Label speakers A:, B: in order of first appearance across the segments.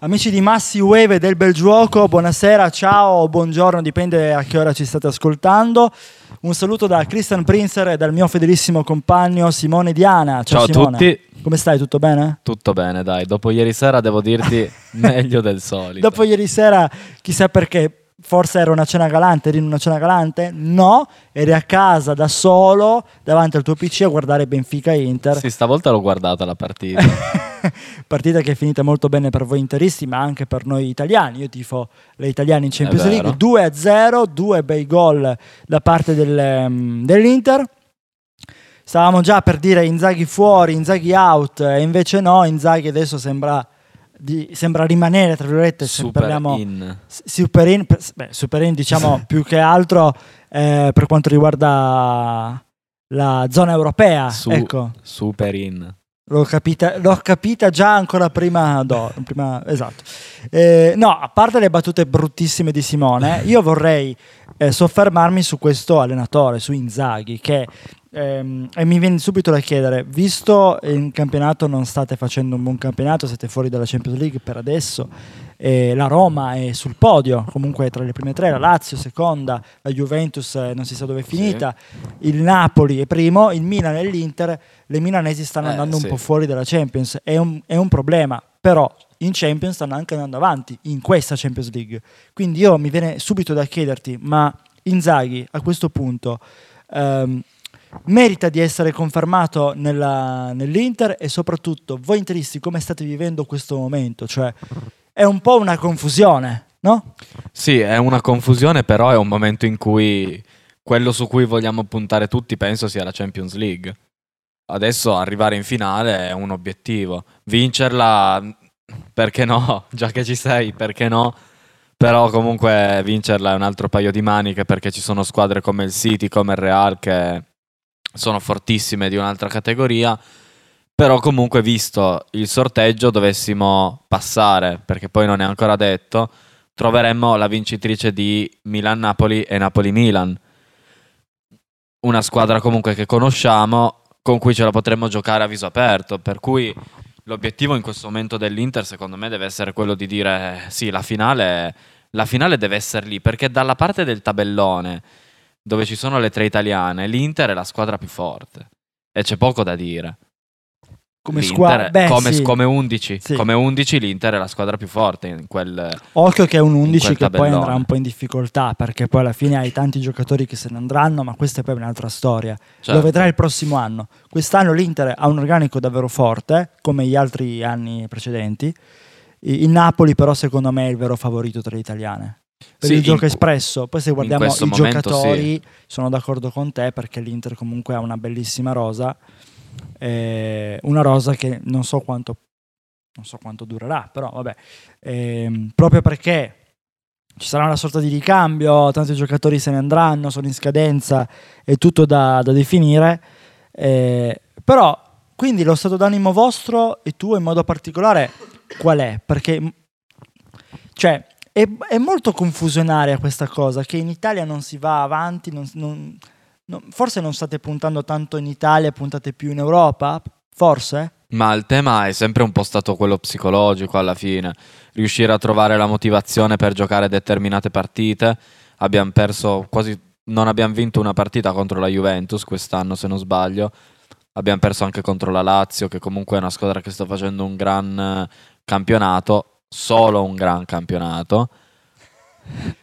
A: Amici di Massi Wave del bel gioco, buonasera, ciao, o buongiorno, dipende a che ora ci state ascoltando. Un saluto da Christian Prinzer e dal mio fedelissimo compagno Simone Diana.
B: Ciao,
A: Ciao, Simone.
B: a tutti,
A: Come stai? Tutto bene?
B: tutto bene dai, dopo ieri sera devo dirti meglio del solito.
A: Dopo ieri sera, chissà perché, forse era una cena galante, eri in una cena galante? No, eri a casa da solo davanti al tuo PC a guardare Benfica Inter.
B: Sì, stavolta l'ho guardata la partita.
A: Partita che è finita molto bene per voi interisti, ma anche per noi italiani. Io tifo le italiane in Champions League
B: vero.
A: 2 a 0, due bei gol da parte del, ehm, dell'Inter. Stavamo già per dire Inzaghi fuori, Inzaghi out, e invece no, Inzaghi adesso sembra, di- sembra rimanere, tra virgolette,
B: Super
A: parliamo
B: in.
A: super in, beh, super in, diciamo più che altro eh, per quanto riguarda la zona europea.
B: Su-
A: ecco.
B: Super in.
A: L'ho capita, l'ho capita già ancora prima, do- prima- esatto. Eh, no, a parte le battute bruttissime di Simone, io vorrei eh, soffermarmi su questo allenatore, su Inzaghi, che ehm, e mi viene subito da chiedere, visto in campionato non state facendo un buon campionato, siete fuori dalla Champions League per adesso, eh, la Roma è sul podio, comunque tra le prime tre, la Lazio seconda, la Juventus eh, non si sa dove è finita, il Napoli è primo, il Milan e l'Inter, le milanesi stanno
B: Eh,
A: andando un
B: sì.
A: po' fuori dalla Champions, è un, è un problema, però in Champions stanno anche andando avanti, in questa Champions League. Quindi io mi viene subito da chiederti, ma Inzaghi a questo punto ehm, merita di essere confermato nella- nell'Inter e soprattutto voi interisti come state vivendo questo momento? Cioè è un po' una confusione, no?
B: Sì, è una confusione, però è un momento in cui quello su cui vogliamo puntare tutti penso sia la Champions League. Adesso arrivare in finale è un obiettivo. Vincerla, perché no? Già che ci sei, perché no? Però comunque vincerla è un altro paio di maniche perché ci sono squadre come il City, come il Real che sono fortissime di un'altra categoria. Però comunque visto il sorteggio dovessimo passare, perché poi non è ancora detto, troveremmo la vincitrice di Milan-Napoli e Napoli-Milan. Una squadra comunque che conosciamo, con cui ce la potremmo giocare a viso aperto, per cui l'obiettivo in questo momento dell'Inter secondo me deve essere quello di dire sì, la finale, la finale deve essere lì, perché dalla parte del tabellone, dove ci sono le tre italiane, l'Inter è la squadra più forte e c'è poco da dire.
A: Come squadra,
B: come,
A: sì.
B: come 11,
A: Sì.
B: come 11 l'Inter è la squadra più forte in quel
A: Occhio che è un
B: in
A: 11
B: quel
A: che poi andrà un po' in difficoltà perché poi alla fine hai tanti giocatori che se ne andranno, ma questa è poi un'altra storia.
B: cioè,
A: Lo vedrai il prossimo anno. Quest'anno l'Inter ha un organico davvero forte, come gli altri anni precedenti. Il Napoli però secondo me è il vero favorito tra le italiane. Per
B: Sì,
A: il gioco
B: in-
A: espresso, poi se guardiamo i
B: momento
A: giocatori sono d'accordo con te perché l'Inter comunque ha una bellissima rosa, eh, una rosa che non so quanto, non so quanto durerà, però vabbè, Ehm, proprio perché ci sarà una sorta di ricambio, tanti giocatori se ne andranno, sono in scadenza, è tutto da, da definire. eh, però, quindi lo stato d'animo vostro e tuo in modo particolare qual è? Perché, cioè, è, è molto confusionaria questa cosa, che in Italia non si va avanti, non- non- non- forse non state puntando tanto in Italia, puntate più in Europa? Forse?
B: Ma il tema è sempre un po' stato quello psicologico alla fine. Riuscire a trovare la motivazione per giocare determinate partite. Abbiamo perso quasi. Non abbiamo vinto una partita contro la Juventus quest'anno, se non sbaglio. Abbiamo perso anche contro la Lazio, che comunque è una squadra che sta facendo un gran eh, campionato. Solo un gran campionato.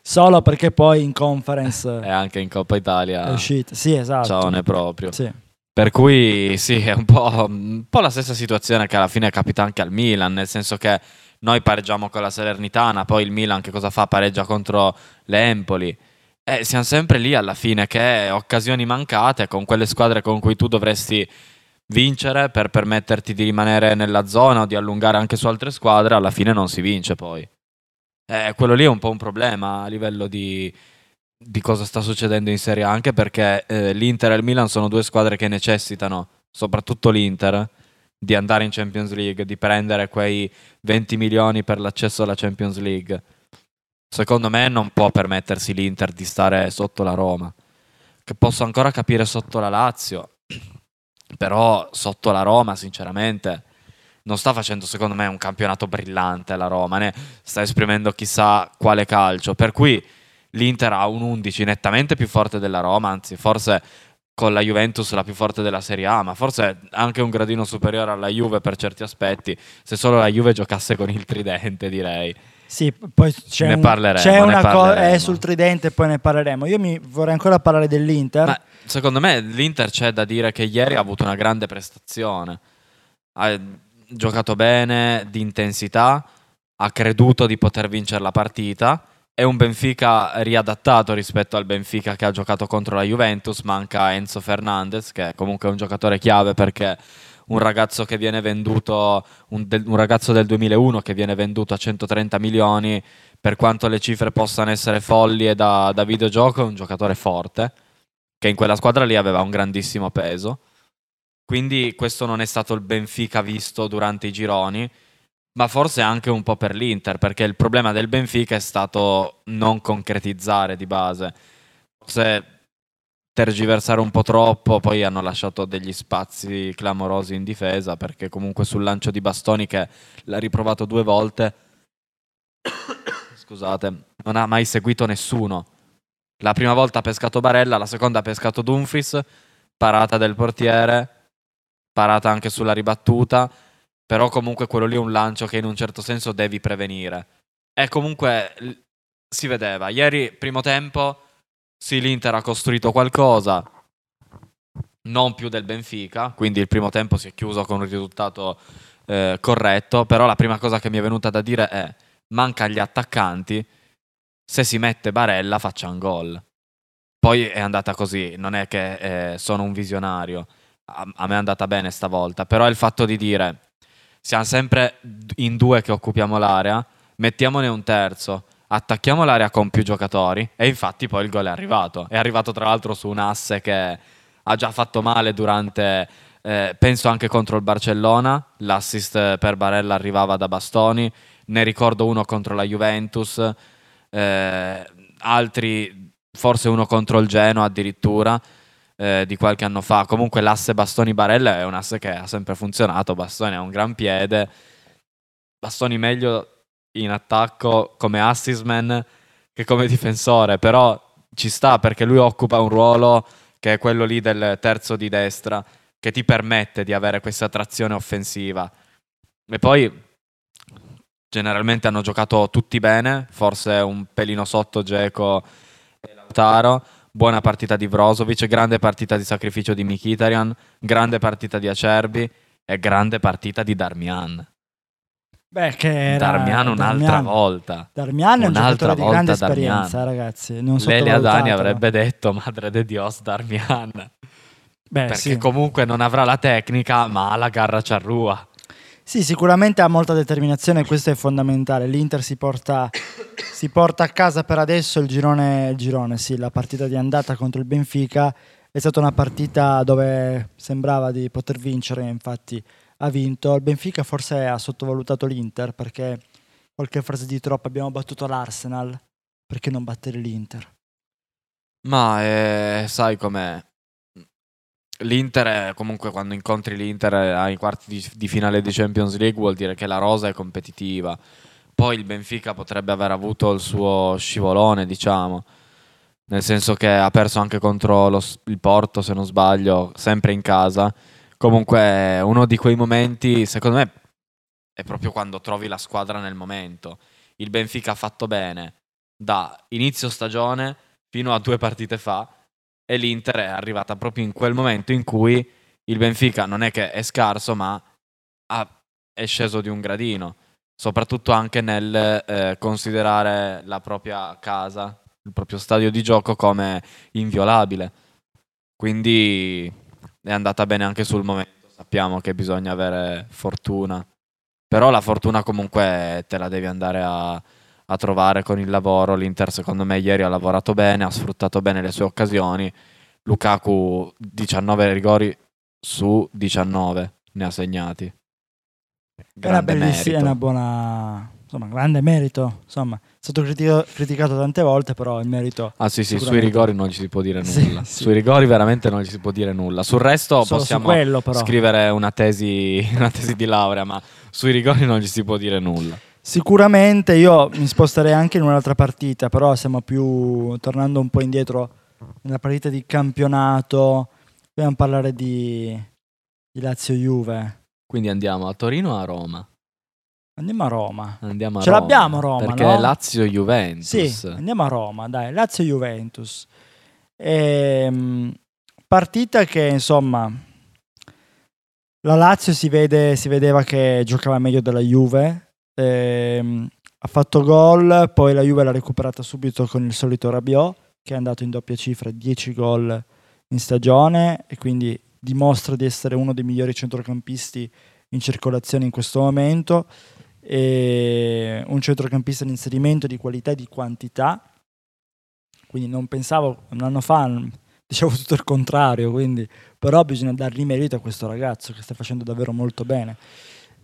A: Solo perché poi in conference
B: E anche in Coppa Italia.
A: è uscita. Sì, esatto.
B: Ciao, ne proprio.
A: Sì.
B: Per cui sì, è un po', un po' la stessa situazione che alla fine capita anche al Milan, nel senso che noi pareggiamo con la Salernitana, poi il Milan che cosa fa? Pareggia contro l'Empoli. E siamo sempre lì alla fine che occasioni mancate con quelle squadre con cui tu dovresti vincere per permetterti di rimanere nella zona o di allungare anche su altre squadre, alla fine non si vince poi. Eh, quello lì è un po' un problema a livello di, di cosa sta succedendo in Serie A, anche perché eh, l'Inter e il Milan sono due squadre che necessitano, soprattutto l'Inter, di andare in Champions League, di prendere quei 20 milioni per l'accesso alla Champions League. Secondo me non può permettersi l'Inter di stare sotto la Roma, che posso ancora capire sotto la Lazio, però sotto la Roma, sinceramente, non sta facendo secondo me un campionato brillante la Roma, né sta esprimendo chissà quale calcio, per cui l'Inter ha un 11 nettamente più forte della Roma, anzi forse con la Juventus la più forte della Serie A, ma forse anche un gradino superiore alla Juve per certi aspetti, se solo la Juve giocasse con il tridente direi.
A: Sì, poi c'è,
B: ne parleremo,
A: c'è una cosa è sul tridente poi ne parleremo. Io mi vorrei ancora parlare dell'Inter.
B: Ma secondo me l'Inter c'è da dire che ieri ha avuto una grande prestazione. Giocato bene, di intensità, ha creduto di poter vincere la partita. È un Benfica riadattato rispetto al Benfica che ha giocato contro la Juventus. Manca Enzo Fernandez, che è comunque un giocatore chiave perché un ragazzo che viene venduto, un, del- un ragazzo del 2001 che viene venduto a 130 milioni, per quanto le cifre possano essere folli e da, da videogioco, è un giocatore forte che in quella squadra lì aveva un grandissimo peso. Quindi questo non è stato il Benfica visto durante i gironi, ma forse anche un po' per l'Inter, perché il problema del Benfica è stato non concretizzare di base. Forse tergiversare un po' troppo, poi hanno lasciato degli spazi clamorosi in difesa, perché comunque sul lancio di Bastoni che l'ha riprovato due volte, scusate, non ha mai seguito nessuno. La prima volta ha pescato Barella, la seconda ha pescato Dumfries, parata del portiere, parata anche sulla ribattuta, però comunque quello lì è un lancio che in un certo senso devi prevenire. E comunque si vedeva, ieri primo tempo, sì l'Inter ha costruito qualcosa, non più del Benfica, quindi il primo tempo si è chiuso con un risultato eh, corretto, però la prima cosa che mi è venuta da dire è manca gli attaccanti, se si mette Barella facciamo gol. Poi è andata così, non è che eh, sono un visionario, a, me è andata bene stavolta, però il fatto di dire siamo sempre in due che occupiamo l'area, mettiamone un terzo, attacchiamo l'area con più giocatori e infatti poi il gol è arrivato. È arrivato tra l'altro su un asse che ha già fatto male durante, eh, penso anche contro il Barcellona, l'assist per Barella arrivava da Bastoni, ne ricordo uno contro la Juventus, eh, altri forse uno contro il Genoa addirittura eh, di qualche anno fa. Comunque l'asse Bastoni-Barella è un asse che ha sempre funzionato, Bastoni ha un gran piede, Bastoni meglio in attacco come assist man che come difensore, però ci sta perché lui occupa un ruolo che è quello lì del terzo di destra, che ti permette di avere questa trazione offensiva. E poi generalmente hanno giocato tutti bene, forse un pelino sotto Geco e Lautaro. Buona partita di Brozovic, grande partita di sacrificio di Mkhitaryan, grande partita di Acerbi e grande partita di Darmian.
A: Beh, che era
B: Darmian un'altra
A: Darmian.
B: volta.
A: Darmian è un
B: Un'altra
A: giocatore di grande
B: Darmian.
A: esperienza, ragazzi. Non
B: Adani
A: sottovalutatelo.
B: avrebbe detto Madre de Dios Darmian.
A: Beh,
B: perché
A: sì.
B: comunque non avrà la tecnica, ma ha la garra ciarrua.
A: Sì, sicuramente ha molta determinazione questo è fondamentale. L'Inter si porta, si porta a casa per adesso il girone, il girone, sì, la partita di andata contro il Benfica è stata una partita dove sembrava di poter vincere, infatti ha vinto. Il Benfica forse ha sottovalutato l'Inter perché qualche frase di troppo abbiamo battuto l'Arsenal, perché non battere l'Inter?
B: Ma eh, sai com'è? L'Inter, comunque, quando incontri l'Inter ai quarti di, di finale di Champions League, vuol dire che la rosa è competitiva. Poi il Benfica potrebbe aver avuto il suo scivolone, diciamo. Nel senso che ha perso anche contro lo il Porto, se non sbaglio, sempre in casa. Comunque, uno di quei momenti, secondo me, è proprio quando trovi la squadra nel momento. Il Benfica ha fatto bene da inizio stagione fino a due partite fa e l'Inter è arrivata proprio in quel momento in cui il Benfica non è che è scarso, ma ha- è sceso di un gradino, soprattutto anche nel eh, considerare la propria casa, il proprio stadio di gioco come inviolabile. Quindi è andata bene anche sul momento. Sappiamo che bisogna avere fortuna, però la fortuna comunque te la devi andare a, a trovare con il lavoro. L'Inter, secondo me, ieri ha lavorato bene, ha sfruttato bene le sue occasioni. Lukaku 19 rigori su 19 ne ha segnati. Grande
A: bellissima, è
B: merito.
A: una buona, insomma, grande merito. Insomma, è stato critico- criticato tante volte, però il merito...
B: Ah sì, sì, sui rigori non ci si può dire
A: Sì,
B: nulla.
A: sì.
B: Sui rigori veramente non ci si può dire nulla. Sul resto
A: Solo
B: possiamo
A: quello,
B: scrivere una tesi, una tesi di laurea, ma sui rigori non ci si può dire nulla.
A: Sicuramente io mi sposterei anche in un'altra partita, però siamo più tornando un po' indietro nella partita di campionato. Dobbiamo parlare di, di Lazio-Juve.
B: Quindi andiamo a Torino o a Roma?
A: Andiamo a Roma.
B: Andiamo a
A: Ce
B: Roma.
A: l'abbiamo a Roma,
B: Perché
A: no?
B: Lazio-Juventus.
A: Sì, andiamo a Roma, dai, Lazio-Juventus. Ehm, partita che, insomma, la Lazio si, vede, si vedeva che giocava meglio della Juve. Ehm, ha fatto gol, poi la Juve l'ha recuperata subito con il solito Rabiot, che è andato in doppia cifra, 10 gol in stagione e quindi dimostra di essere uno dei migliori centrocampisti in circolazione in questo momento. E un centrocampista di inserimento di qualità e di quantità. Quindi non pensavo un anno fa, dicevo tutto il contrario, quindi, però bisogna dargli merito a questo ragazzo che sta facendo davvero molto bene.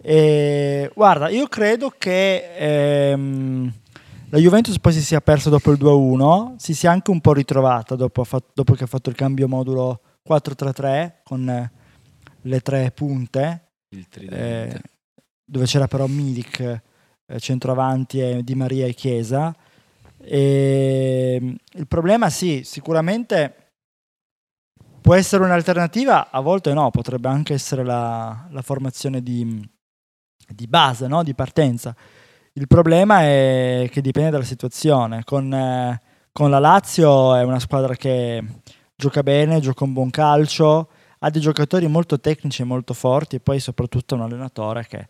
A: E, guarda, io credo che ehm, la Juventus poi si sia persa dopo il 2-1, si sia anche un po' ritrovata dopo, dopo che ha fatto il cambio modulo 4-3-3 con le tre punte, eh, dove c'era però Milik eh, centroavanti e Di Maria e Chiesa. E, mm, il problema sì, sicuramente può essere un'alternativa, a volte no, potrebbe anche essere la, la formazione di, di base, no? di partenza. Il problema è che dipende dalla situazione. Con, eh, con la Lazio è una squadra che gioca bene, gioca un buon calcio, ha dei giocatori molto tecnici e molto forti e poi soprattutto un allenatore che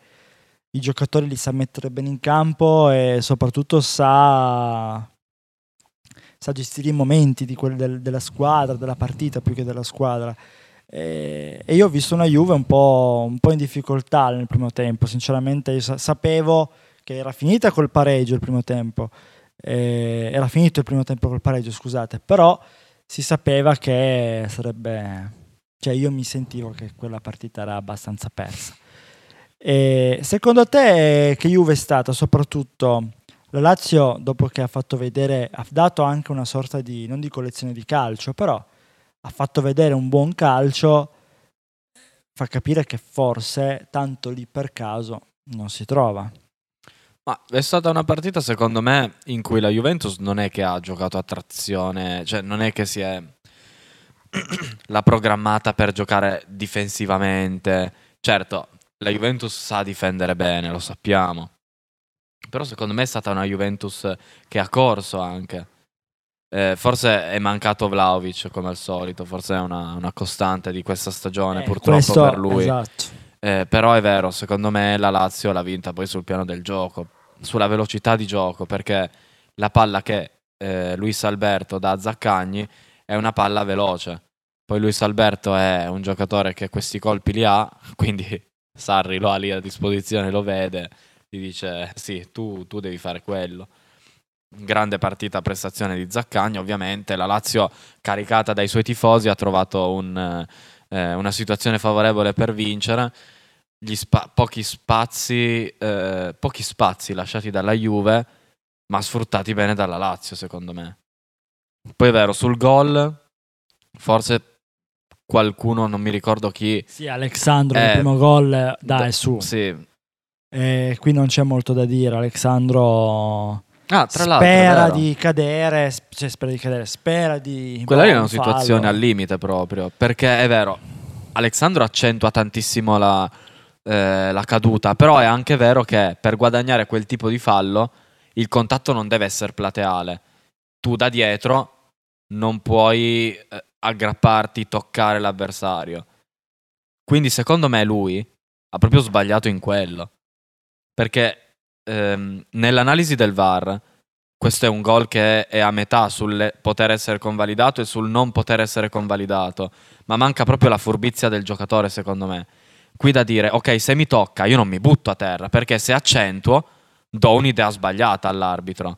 A: i giocatori li sa mettere bene in campo e soprattutto sa, sa gestire i momenti di quelli del- della squadra, della partita più che della squadra. E, e io ho visto una Juve un po', un po' in difficoltà nel primo tempo, sinceramente io sa- sapevo che era finita col pareggio il primo tempo, eh, era finito il primo tempo col pareggio, scusate, però si sapeva che sarebbe, cioè io mi sentivo che quella partita era abbastanza persa. E secondo te che Juve è stata soprattutto la Lazio dopo che ha fatto vedere, ha dato anche una sorta di, non di collezione di calcio, però ha fatto vedere un buon calcio, fa capire che forse tanto lì per caso non si trova.
B: Ma è stata una partita, secondo me, in cui la Juventus non è che ha giocato a trazione, cioè non è che si è l'ha programmata per giocare difensivamente. Certo, la Juventus sa difendere bene, lo sappiamo. Però secondo me è stata una Juventus che ha corso anche. Eh, forse è mancato Vlaovic come al solito, forse è una, una costante di questa stagione
A: Eh,
B: purtroppo
A: questo-
B: per lui.
A: Esatto.
B: Eh, però è vero, secondo me la Lazio l'ha vinta poi sul piano del gioco, sulla velocità di gioco, perché la palla che eh, Luis Alberto dà a Zaccagni è una palla veloce. Poi Luis Alberto è un giocatore che questi colpi li ha, quindi Sarri lo ha lì a disposizione, lo vede, gli dice sì, tu, tu devi fare quello. Grande partita, prestazione di Zaccagni, ovviamente. La Lazio, caricata dai suoi tifosi, ha trovato un, eh, una situazione favorevole per vincere. Gli spa- pochi, spazi, eh, pochi spazi lasciati dalla Juve, ma sfruttati bene dalla Lazio, secondo me. Poi è vero, sul gol, forse qualcuno, non mi ricordo chi.
A: Sì, Alexandro il
B: Eh,
A: primo gol eh, dai
B: da-
A: su.
B: Sì.
A: Eh, qui non c'è molto da dire. Alexandro
B: Ah, tra l'altro.
A: spera di cadere, cioè spera di cadere, spera di
B: Quella lì è
A: boh,
B: una
A: un
B: situazione
A: fallo.
B: al limite proprio, perché è vero, Alessandro accentua tantissimo la, eh, la caduta, però è anche vero che per guadagnare quel tipo di fallo il contatto non deve essere plateale. Tu da dietro non puoi eh, aggrapparti, toccare l'avversario. Quindi secondo me lui ha proprio sbagliato in quello. Perché ehm, nell'analisi del VAR questo è un gol che è a metà sul poter essere convalidato e sul non poter essere convalidato, ma manca proprio la furbizia del giocatore secondo me. Qui da dire, ok, se mi tocca io non mi butto a terra, perché se accentuo do un'idea sbagliata all'arbitro.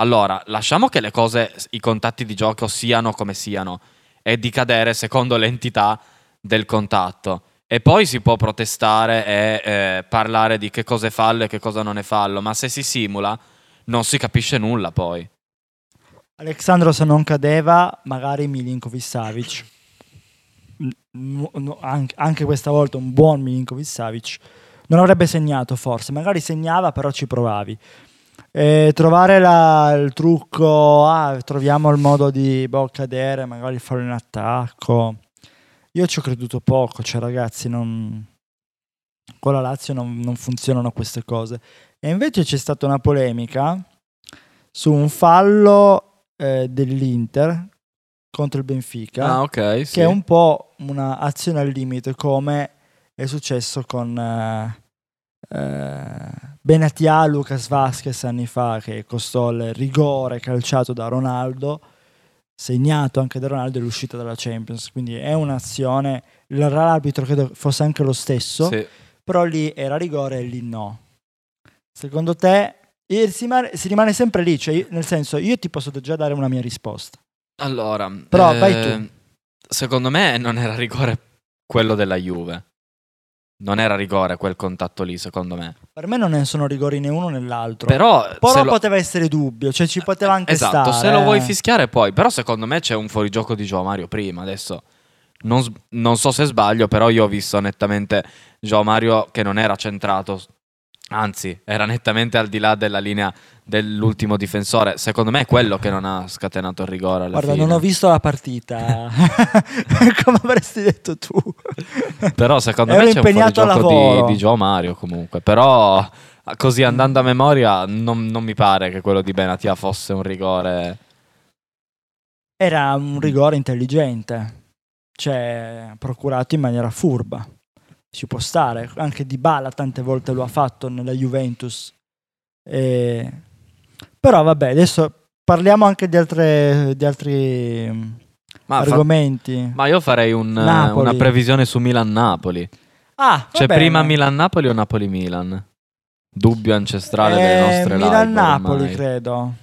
B: Allora, lasciamo che le cose, i contatti di gioco siano come siano e di cadere secondo l'entità del contatto. E poi si può protestare e eh, parlare di che cosa è fallo e che cosa non è fallo, ma se si simula non si capisce nulla poi.
A: Alexandro se non cadeva, magari Milinkovic Savic. Anche, anche questa volta un buon Milinkovic Savic. Non avrebbe segnato forse, magari segnava però ci provavi. E trovare la- il trucco, ah, troviamo il modo di boh, cadere, magari farlo in attacco. Io ci ho creduto poco, cioè ragazzi, non... con la Lazio non, non funzionano queste cose. E invece c'è stata una polemica su un fallo eh, dell'Inter contro il Benfica,
B: Ah, ok, sì.
A: che è un po' un'azione al limite, come è successo con eh, eh, Benatia Lucas Vasquez anni fa, che costò il rigore calciato da Ronaldo, segnato anche da Ronaldo l'uscita dalla Champions. Quindi è un'azione, l'arbitro credo fosse anche lo stesso,
B: Sì.
A: però lì era rigore e lì no. Secondo te si rimane, si rimane sempre lì, cioè io- nel senso io ti posso già dare una mia risposta.
B: Allora,
A: Però
B: eh,
A: vai tu.
B: Secondo me non era rigore quello della Juve. Non era rigore quel contatto lì, secondo me.
A: Per me non ne sono rigori né uno né l'altro.
B: Però,
A: Però
B: lo-
A: poteva essere dubbio, cioè ci poteva anche
B: esatto,
A: stare.
B: se lo vuoi
A: eh.
B: fischiare poi. Però secondo me c'è un fuorigioco di Gio Mario prima. Adesso non, non so se sbaglio, però io ho visto nettamente Gio Mario che non era centrato. Anzi, era nettamente al di là della linea dell'ultimo difensore. Secondo me è quello che non ha scatenato il rigore
A: Guarda,
B: fine.
A: non ho visto la partita. Come avresti detto tu.
B: Però secondo
A: Ero
B: me c'è un
A: lavoro.
B: di, di Gio Mario comunque. Però così andando a memoria non, non mi pare che quello di Benatia fosse un rigore.
A: Era un rigore intelligente, cioè procurato in maniera furba. Ci può stare, anche Di Bala tante volte lo ha fatto nella Juventus. E- Però vabbè, adesso parliamo anche di, altre- di altri mm,
B: Ma, fa-
A: argomenti.
B: ma io farei un, eh, una previsione su Milan-Napoli.
A: ah,
B: Cioè
A: bene.
B: prima Milan-Napoli o Napoli-Milan? Dubbio ancestrale delle
A: Eh,
B: nostre live
A: Milan-Napoli, credo.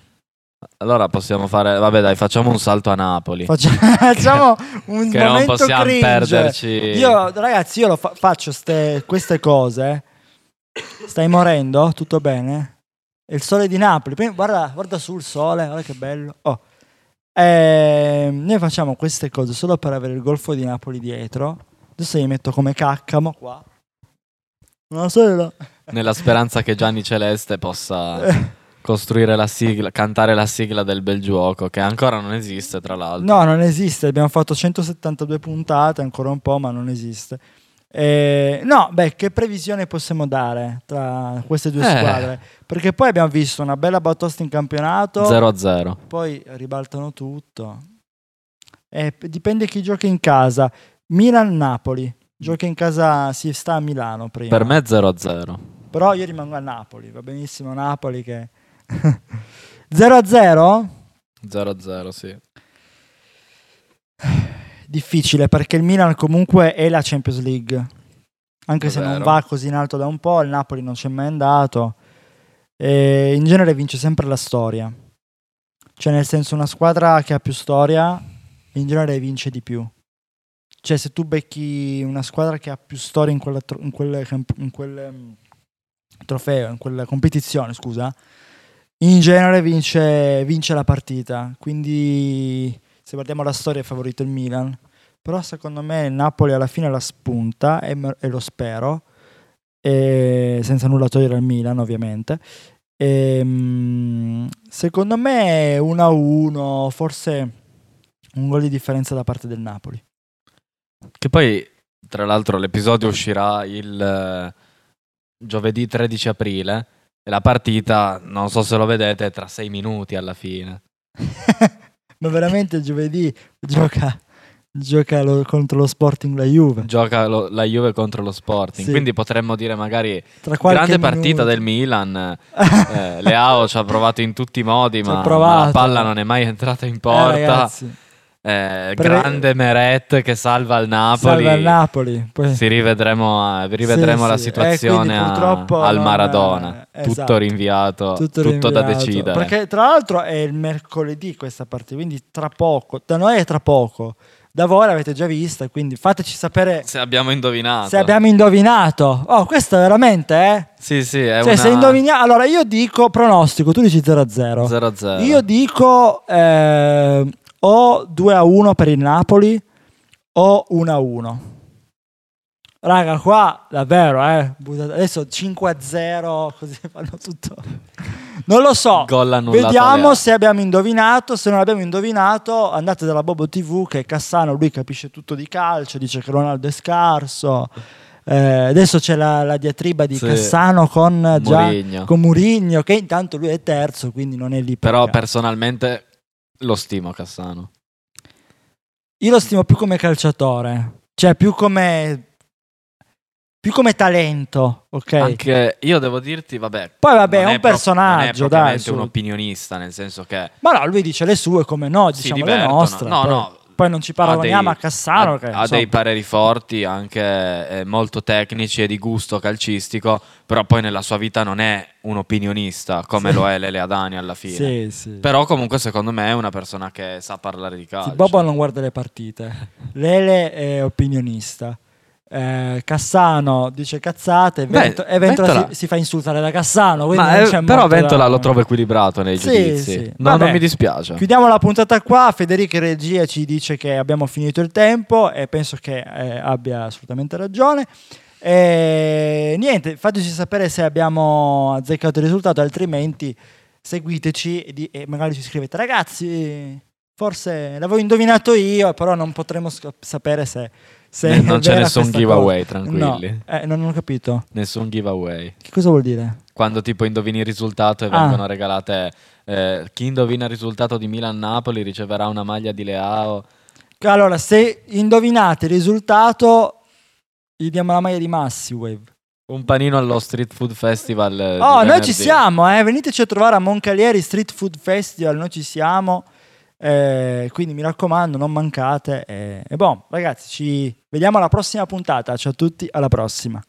B: Allora possiamo fare... Vabbè dai, facciamo un salto a Napoli.
A: Faccia- Facciamo un
B: che non possiamo
A: cringe.
B: perderci...
A: Io, ragazzi, io lo fa- faccio ste- queste cose. Stai morendo? Tutto bene? È il sole di Napoli. Guarda, guarda sul sole, guarda che bello. Oh. Ehm, noi facciamo queste cose solo per avere il golfo di Napoli dietro. Adesso li metto come caccamo qua. Buonasera.
B: Nella speranza che Gianni Celeste possa costruire la sigla, cantare la sigla del bel gioco, che ancora non esiste, tra l'altro.
A: No, non esiste. Abbiamo fatto 172 puntate, ancora un po', ma non esiste. Eh, no, beh, che previsione possiamo dare tra queste due
B: Eh.
A: squadre? Perché poi abbiamo visto una bella batosta in campionato,
B: 0 a 0.
A: poi ribaltano tutto. Eh, dipende chi gioca in casa. Milan-Napoli. Gioca in casa, si sta a Milano prima.
B: Per me 0 a 0.
A: Però io rimango a Napoli, va benissimo Napoli che... 0-0?
B: 0 a 0, sì.
A: difficile perché il Milan comunque è la Champions League. Anche
B: È
A: se non
B: vero.
A: va così in alto da un po', il Napoli non c'è mai andato. E in genere vince sempre la storia. Cioè, nel senso, una squadra che ha più storia in genere vince di più. Cioè, se tu becchi una squadra che ha più storia in quella, in camp- in quelle, mm, trofeo, in quella competizione, scusa, in genere vince, vince la partita. Quindi, se guardiamo la storia, è favorito il Milan. Però, secondo me, il Napoli alla fine la spunta e, e lo spero. E senza nulla togliere al Milan, ovviamente. Ehm, secondo me 1-1, forse un gol di differenza da parte del Napoli.
B: Che poi, tra l'altro, l'episodio uscirà il eh, giovedì 13 aprile e la partita, non so se lo vedete, è tra 6 minuti alla fine.
A: Ma veramente giovedì gioca, gioca lo- contro lo Sporting la Juve.
B: Gioca lo- la Juve contro lo Sporting,
A: Sì.
B: quindi potremmo dire magari
A: Tra
B: grande partita
A: minuto.
B: del Milan. Eh, Leao ci ha provato in tutti i modi, ma, ma la palla non è mai entrata in
A: Eh,
B: porta.
A: ragazzi,
B: Eh,
A: Pre-
B: grande Meret che salva il Napoli.
A: salva il Napoli. Poi-
B: Si rivedremo, rivedremo
A: Sì,
B: la
A: sì.
B: situazione
A: Eh,
B: a- al Maradona.
A: eh,
B: Tutto
A: esatto.
B: rinviato, tutto,
A: tutto,
B: da decidere.
A: Perché tra l'altro è il mercoledì questa partita, quindi tra poco, da noi è tra poco. da voi l'avete già vista, quindi fateci sapere
B: Se abbiamo indovinato.
A: se abbiamo indovinato. Oh, questo è veramente, eh?
B: Sì, sì, è
A: Cioè,
B: una...
A: se indoviniamo... Allora, io dico pronostico, tu dici 0-0.
B: 0-0.
A: Io dico eh, o 2-1 per il Napoli o 1-1. Raga, qua davvero, eh. Adesso 5-0, così fanno tutto. Non lo so. Vediamo se abbiamo indovinato. Se non abbiamo indovinato, andate dalla Bobo TV che Cassano, lui capisce tutto di calcio, dice che Ronaldo è scarso. Eh, adesso c'è la, la diatriba di
B: Sì.
A: Cassano con, già,
B: Mourinho.
A: con Murigno, che intanto lui è terzo, quindi non è lì per
B: Però
A: caso.
B: personalmente lo stimo Cassano.
A: Io lo stimo più come calciatore, cioè più come più come talento, ok?
B: Anche io devo dirti, vabbè.
A: Poi vabbè, è un
B: pro-
A: personaggio,
B: non è
A: dai, su.
B: un opinionista, nel senso che
A: Ma no, lui dice le sue come no, diciamo le nostre.
B: No,
A: poi,
B: no.
A: Poi non ci paragoniamo
B: dei-
A: a Cassano
B: ha,
A: che
B: ha dei pareri forti, anche eh, molto tecnici e di gusto calcistico, però poi nella sua vita non è un opinionista come
A: Sì.
B: lo è Lele Adani alla fine.
A: Sì, sì.
B: Però comunque secondo me è una persona che sa parlare di calcio.
A: Sì, Bobo non guarda le partite. Lele è opinionista. Eh, Cassano dice cazzate,
B: Beh,
A: Vento- e Ventola,
B: Ventola-
A: si, si fa insultare da Cassano.
B: Ma, eh, però Ventola
A: da-
B: lo trovo equilibrato nei
A: Sì,
B: giudizi.
A: sì.
B: No,
A: Vabbè.
B: non mi dispiace.
A: Chiudiamo la puntata qua. Federica regia ci dice che abbiamo finito il tempo e penso che eh, abbia assolutamente ragione. E niente, fateci sapere se abbiamo azzeccato il risultato, altrimenti seguiteci e, di- e magari ci scrivete ragazzi. Forse l'avevo indovinato io, però non potremo sc- sapere se, se
B: non c'è nessun giveaway,
A: cosa.
B: tranquilli.
A: No, eh, non ho capito.
B: Nessun giveaway.
A: Che cosa vuol dire?
B: Quando tipo indovini il risultato e
A: Ah.
B: vengono regalate. eh, chi indovina il risultato di Milan-Napoli riceverà una maglia di Leao.
A: Allora, se indovinate il risultato, gli diamo la maglia di Massiwave.
B: Un panino allo Street Food Festival. eh, di
A: Oh, noi ci siamo, eh. veniteci a trovare a Moncalieri Street Food Festival, noi ci siamo. Eh, quindi mi raccomando, non mancate. eh. E boh, ragazzi, ci vediamo alla prossima puntata. Ciao a tutti, alla prossima.